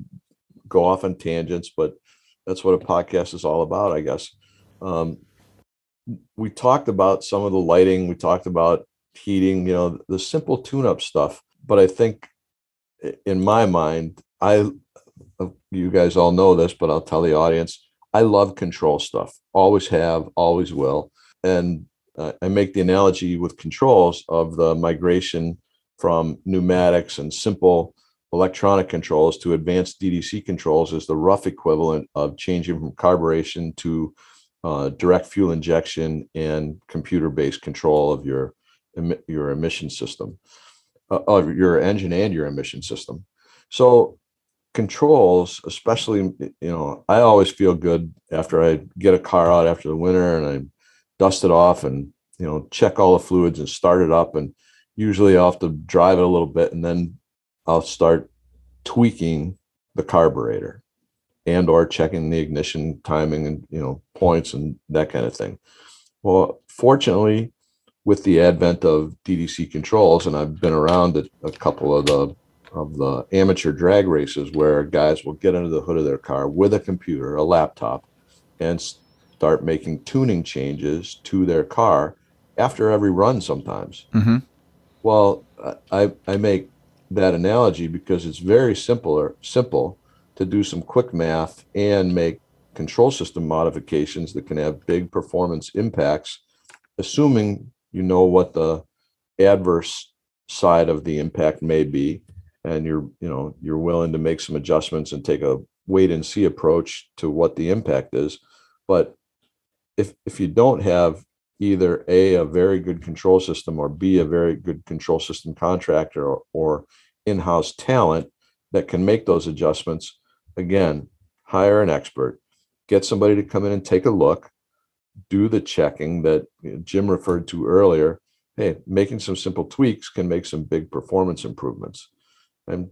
go off on tangents, but that's what a podcast is all about, I guess. Um, we talked about some of the lighting. We talked about heating. You know, the simple tune-up stuff. But I think, in my mind, I you guys all know this, but I'll tell the audience I love control stuff. Always have, always will. And uh, I make the analogy with controls of the migration from pneumatics and simple electronic controls to advanced DDC controls is the rough equivalent of changing from carburation to uh, direct fuel injection and computer-based control of your your emission system, uh, of your engine and your emission system. So controls, especially, you know, I always feel good after I get a car out after the winter and I dust it off and, you know, check all the fluids and start it up. And usually I'll have to drive it a little bit and then I'll start tweaking the carburetor and or checking the ignition timing and, you know, points and that kind of thing. Well, fortunately, with the advent of DDC controls, and I've been around a, a couple of the of the amateur drag races where guys will get under the hood of their car with a computer, a laptop, and start making tuning changes to their car after every run sometimes. Mm-hmm. Well, I, I make that analogy because it's very simpler, simple to do some quick math and make control system modifications that can have big performance impacts, assuming you know what the adverse side of the impact may be and you're you know you're willing to make some adjustments and take a wait and see approach to what the impact is. But if if you don't have either a a very good control system or b a very good control system contractor or, or in-house talent that can make those adjustments again hire an expert get somebody to come in and take a look do the checking that jim referred to earlier hey making some simple tweaks can make some big performance improvements and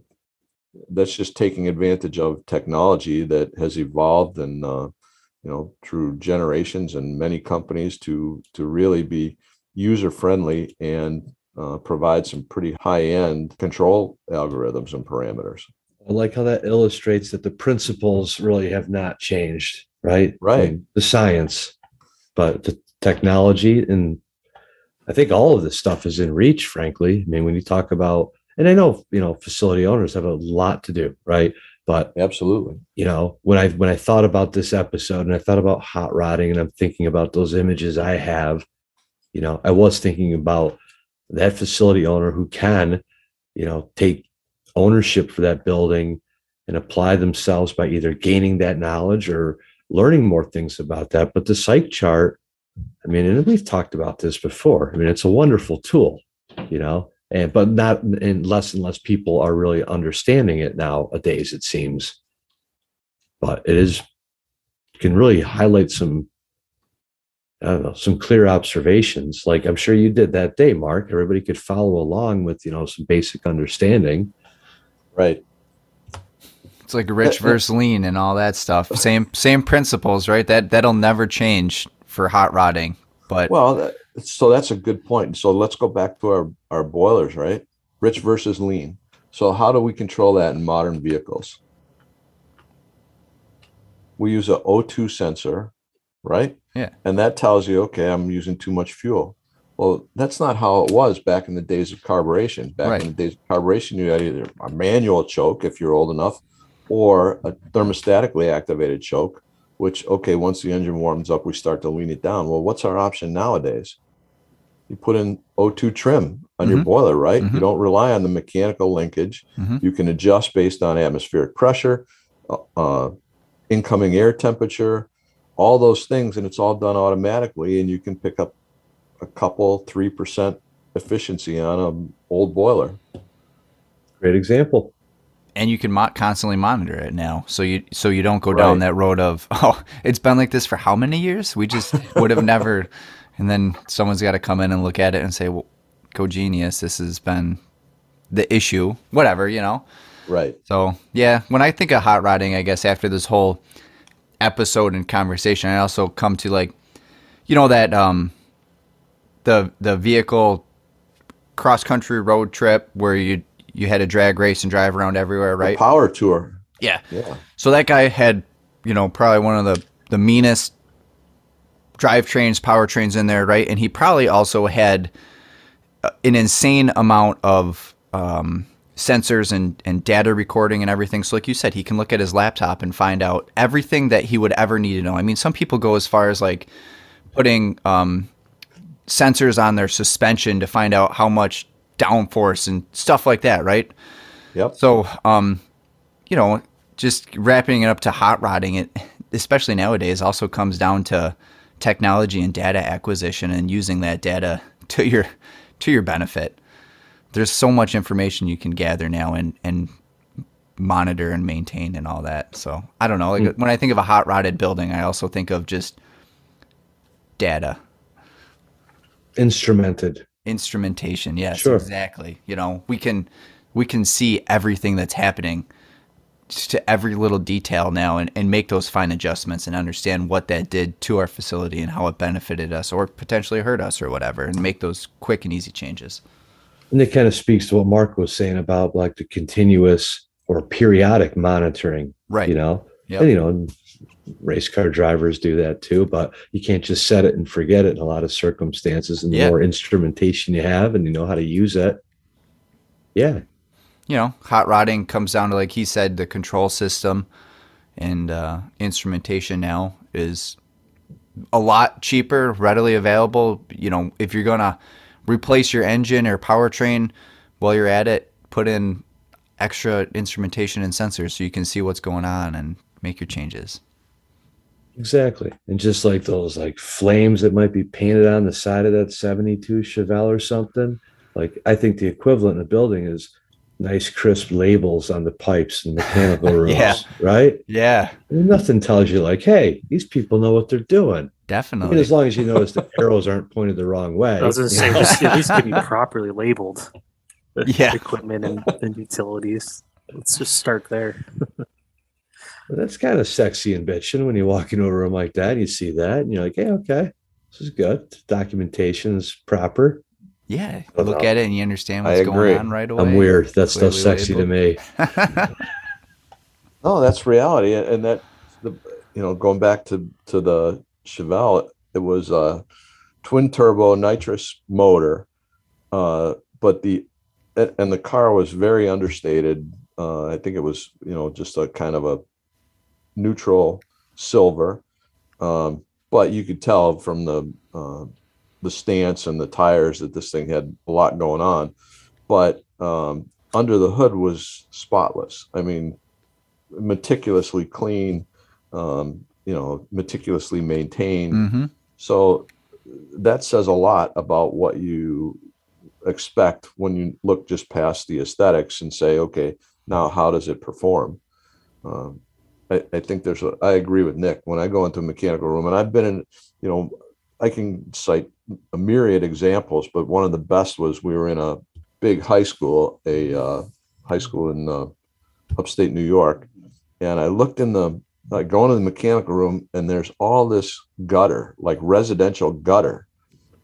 that's just taking advantage of technology that has evolved and uh, you know through generations and many companies to to really be user friendly and uh, provide some pretty high end control algorithms and parameters. I like how that illustrates that the principles really have not changed, right? Right. From the science, but the technology and I think all of this stuff is in reach, frankly. I mean, when you talk about and I know you know facility owners have a lot to do, right? But absolutely, you know, when I when I thought about this episode and I thought about hot rodding and I'm thinking about those images I have, you know, I was thinking about that facility owner who can, you know, take ownership for that building and apply themselves by either gaining that knowledge or learning more things about that. But the psych chart, I mean, and we've talked about this before. I mean, it's a wonderful tool, you know, and but not and less and less people are really understanding it nowadays it seems but it is can really highlight some I don't know, some clear observations. Like I'm sure you did that day, Mark. Everybody could follow along with, you know, some basic understanding. Right. It's like rich versus lean and all that stuff. Same same principles, right? That that'll never change for hot rodding. But well, so that's a good point. So let's go back to our, our boilers, right? Rich versus lean. So how do we control that in modern vehicles? We use a O2 sensor, right? Yeah. And that tells you, okay, I'm using too much fuel. Well, that's not how it was back in the days of carburation. Back right. in the days of carburation, you had either a manual choke if you're old enough, or a thermostatically activated choke, which okay once the engine warms up we start to lean it down well what's our option nowadays you put in o2 trim on your Mhm. boiler right Mhm. you don't rely on the mechanical linkage Mhm. you can adjust based on atmospheric pressure uh, uh, incoming air temperature all those things and it's all done automatically and you can pick up a couple three percent efficiency on an old boiler Great example. And you can mo- constantly monitor it now so you so you don't go down that road of [laughs] oh it's been like this for how many years? We just [laughs] would have never and then someone's got to come in and look at it and say well go genius this has been the issue whatever you know? Right. So yeah when i think of hot rodding i guess after this whole episode and conversation i also come to like you know that um the the vehicle cross country road trip where you you had a drag race and drive around everywhere The right power tour yeah yeah so that guy had, you know, probably one of the the meanest drivetrains, powertrains in there, right? And he probably also had uh, an insane amount of um, sensors and, and data recording and everything. So, like you said, he can look at his laptop and find out everything that he would ever need to know. I mean, some people go as far as like putting um, sensors on their suspension to find out how much downforce and stuff like that, right? yep So, um, you know, just wrapping it up to hot rodding it, especially nowadays, also comes down to technology and data acquisition and using that data [laughs] to your to your benefit. There's so much information you can gather now and and monitor and maintain and all that. So I don't know. Like when I think of a hot rodded building, I also think of just data, Instrumented. Instrumentation. Yes, Sure. exactly. You know, we can we can see everything that's happening to every little detail now and, and make those fine adjustments and understand what that did to our facility and how it benefited us or potentially hurt us or whatever and make those quick and easy changes. And it kind of speaks to what Mark was saying about like the continuous or periodic monitoring, Right. you know? Yep. And, you know, race car drivers do that too, but you can't just set it and forget it in a lot of circumstances. And the Yeah. more instrumentation you have and you know how to use it, yeah, you know, hot rodding comes down to like he said, the control system and uh, instrumentation now is a lot cheaper, readily available. You know, if you're gonna replace your engine or powertrain while you're at it, put in extra instrumentation and sensors so you can see what's going on and make your changes. exactly. And just like those like flames that might be painted on the side of that 72 Chevelle or something, like I think the equivalent in a building is nice crisp labels on the pipes and mechanical [laughs] rooms, Yeah. right? Yeah, I mean, nothing tells you like, hey, these people know what they're doing. I mean, definitely. as long as you notice the [laughs] arrows aren't pointed the wrong way. I was going to say, know? just, at least can be properly labeled. Yeah. Equipment and, and utilities. Let's just start there. [laughs] But that's kind of sexy and bitching when you walk into a room like that and you see that and you're like, hey, okay, this is good. Documentation is proper. yeah, Oh, look no. at it and you understand I what's agree. going on right away. I'm weird. That's still Clearly sexy to me. [laughs] No, that's reality, and that the you know going back to to the Chevelle, it was a twin turbo nitrous motor, uh, but the and and the car was very understated. Uh, I think it was you know just a kind of a neutral silver, um, but you could tell from the uh, the stance and the tires that this thing had a lot going on. But um, under the hood was spotless. I mean, meticulously clean, um, you know, meticulously maintained. hmm So that says a lot about what you expect when you look just past the aesthetics and say, okay, now how does it perform? Um, I, I think there's a, I agree with Nick. When I go into a mechanical room, and I've been in, you know, I can cite a myriad examples, but one of the best was we were in a big high school, a uh, high school in uh, upstate New York, and I looked in the I go into the mechanical room and there's all this gutter, like residential gutter,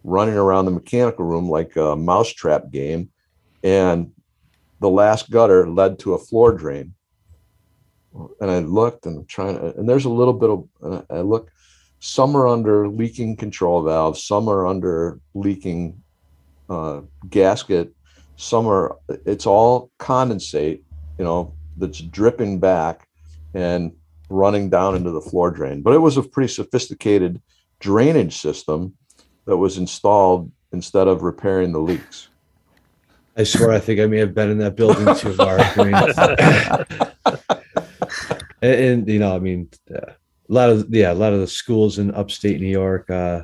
running around the mechanical room like a mousetrap game. And the last gutter led to a floor drain. And I looked and I'm trying to, and there's a little bit of, and I look, some are under leaking control valves, some are under leaking uh, gasket, some are, it's all condensate, you know, that's dripping back. And running down into the floor drain. But it was a pretty sophisticated drainage system that was installed instead of repairing the leaks. I swear, I think I may have been in that building too, Mark. [laughs] [laughs] And, and, you know, I mean, uh, a lot of yeah, a lot of the schools in upstate New York. Uh,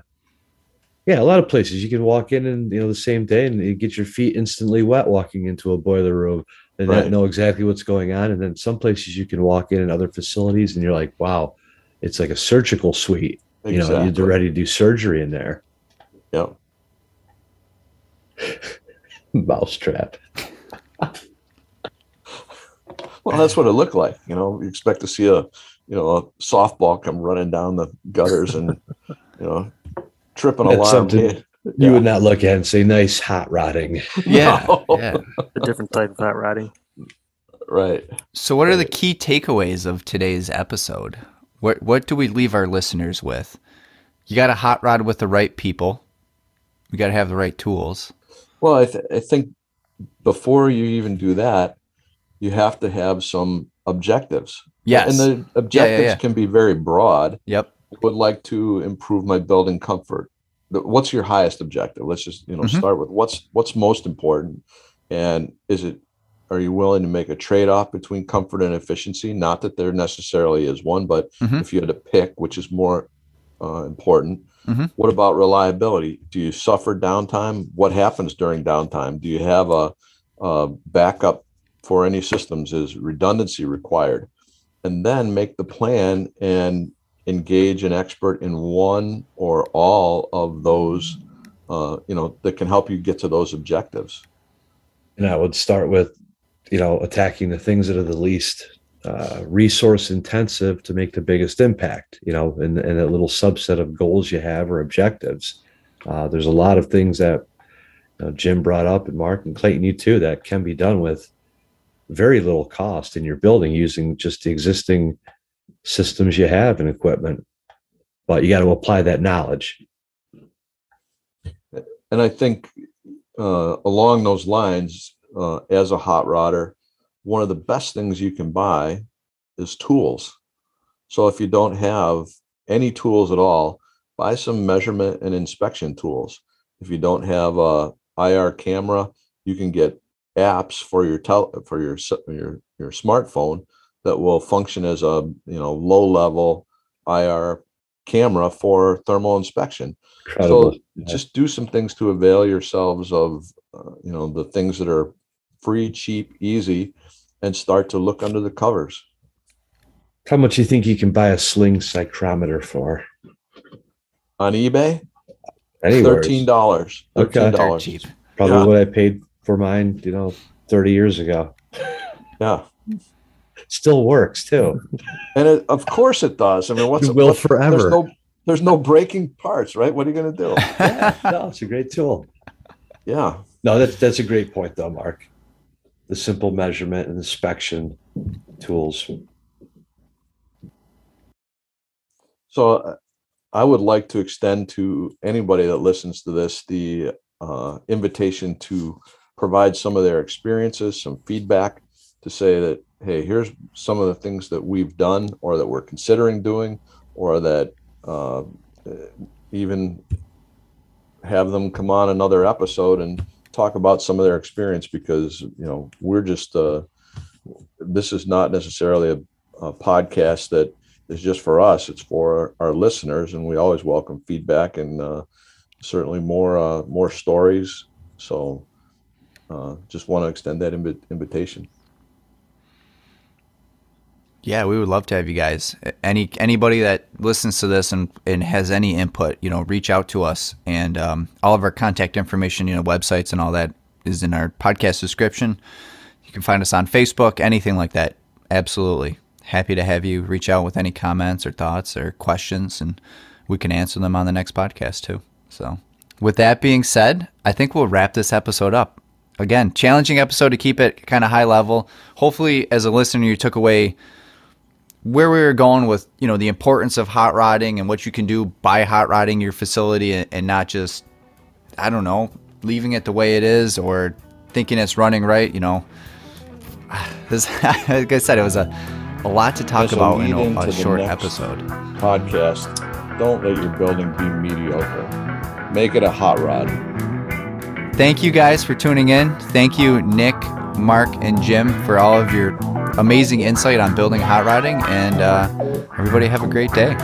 yeah, a lot of places you can walk in and you know the same day and you get your feet instantly wet walking into a boiler room and right. not know exactly what's going on. And then some places you can walk in and other facilities and you're like, wow, it's like a surgical suite. Exactly. You know, you're ready to do surgery in there. Yep. [laughs] Mousetrap. [laughs] well, that's what it looked like. You know, you expect to see a, you know, a softball come running down the gutters and, you know, tripping that's alarm. Something you would not look at and say, nice hot rodding. [laughs] Yeah. No. yeah. A different type of hot rodding. Right. So, what right. are the key takeaways of today's episode? What What do we leave our listeners with? You got to hot rod with the right people. We got to have the right tools. Well, I, th- I think before you even do that, you have to have some objectives. Yes. And the objectives yeah, yeah, yeah. can be very broad. Yep. I would like to improve my building comfort. What's your highest objective? Let's just, you know, mm-hmm. start with what's what's most important. And is it are you willing to make a trade-off between comfort and efficiency? Not that there necessarily is one, but mm-hmm. if you had to pick which is more uh, important, Mm-hmm. What about reliability? Do you suffer downtime? What happens during downtime? Do you have a, a backup for any systems? Is redundancy required? And then make the plan and engage an expert in one or all of those, uh, you know, that can help you get to those objectives. And I would start with, you know, attacking the things that are the least uh, resource intensive to make the biggest impact, you know, in, in a little subset of goals you have or objectives. Uh, there's a lot of things that you know, Jim brought up and Mark and Clayton, you too, that can be done with very little cost in your building using just the existing systems you have and equipment. But you got to apply that knowledge. And I think uh, along those lines, uh, as a hot rodder, one of the best things you can buy is tools. So if you don't have any tools at all, buy some measurement and inspection tools. If you don't have a IR camera, you can get apps for your tel- for your your your smartphone that will function as a you know low level IR camera for thermal inspection. Incredible. So just do some things to avail yourselves of uh, you know the things that are free, cheap, easy, and start to look under the covers. How much do you think you can buy a sling psychrometer for? On eBay? Anywhere. Thirteen dollars. Thirteen dollars. Cheap. Probably yeah. what I paid for mine, you know, 30 years ago. Yeah. Still works too. And it, of course it does. I mean, what's it will what, forever. There's no, there's no breaking parts, right? What are you going to do? [laughs] yeah, no, it's a great tool. Yeah. No, that's that's a great point, though, Mark the simple measurement and inspection tools. So I would like to extend to anybody that listens to this the uh, invitation to provide some of their experiences, some feedback to say that, hey, here's some of the things that we've done or that we're considering doing, or that uh, even have them come on another episode and talk about some of their experience because you know we're just uh, this is not necessarily a, a, podcast that is just for us. It's for our, listeners and we always welcome feedback and uh, certainly more uh, more stories. So uh, just want to extend that inv- invitation yeah, we would love to have you guys. Any anybody that listens to this and, and has any input, you know, reach out to us. And um, all of our contact information, you know, websites and all that is in our podcast description. You can find us on Facebook, anything like that. Absolutely happy to have you reach out with any comments or thoughts or questions, and we can answer them on the next podcast too. So, with that being said, I think we'll wrap this episode up. Again, challenging episode to keep it kind of high level. Hopefully, as a listener, you took away where we were going with you know the importance of hot rodding and what you can do by hot rodding your facility and, and not just I don't know leaving it the way it is or thinking it's running right. You know, [sighs] this [laughs] like I said, it was a a lot to talk about in a, a short episode. Podcast. Don't let your building be mediocre. Make it a hot rod. Thank you guys for tuning in. Thank you, Nick, Mark, and Jim, for all of your amazing insight on building hot rodding. And uh, everybody have a great day.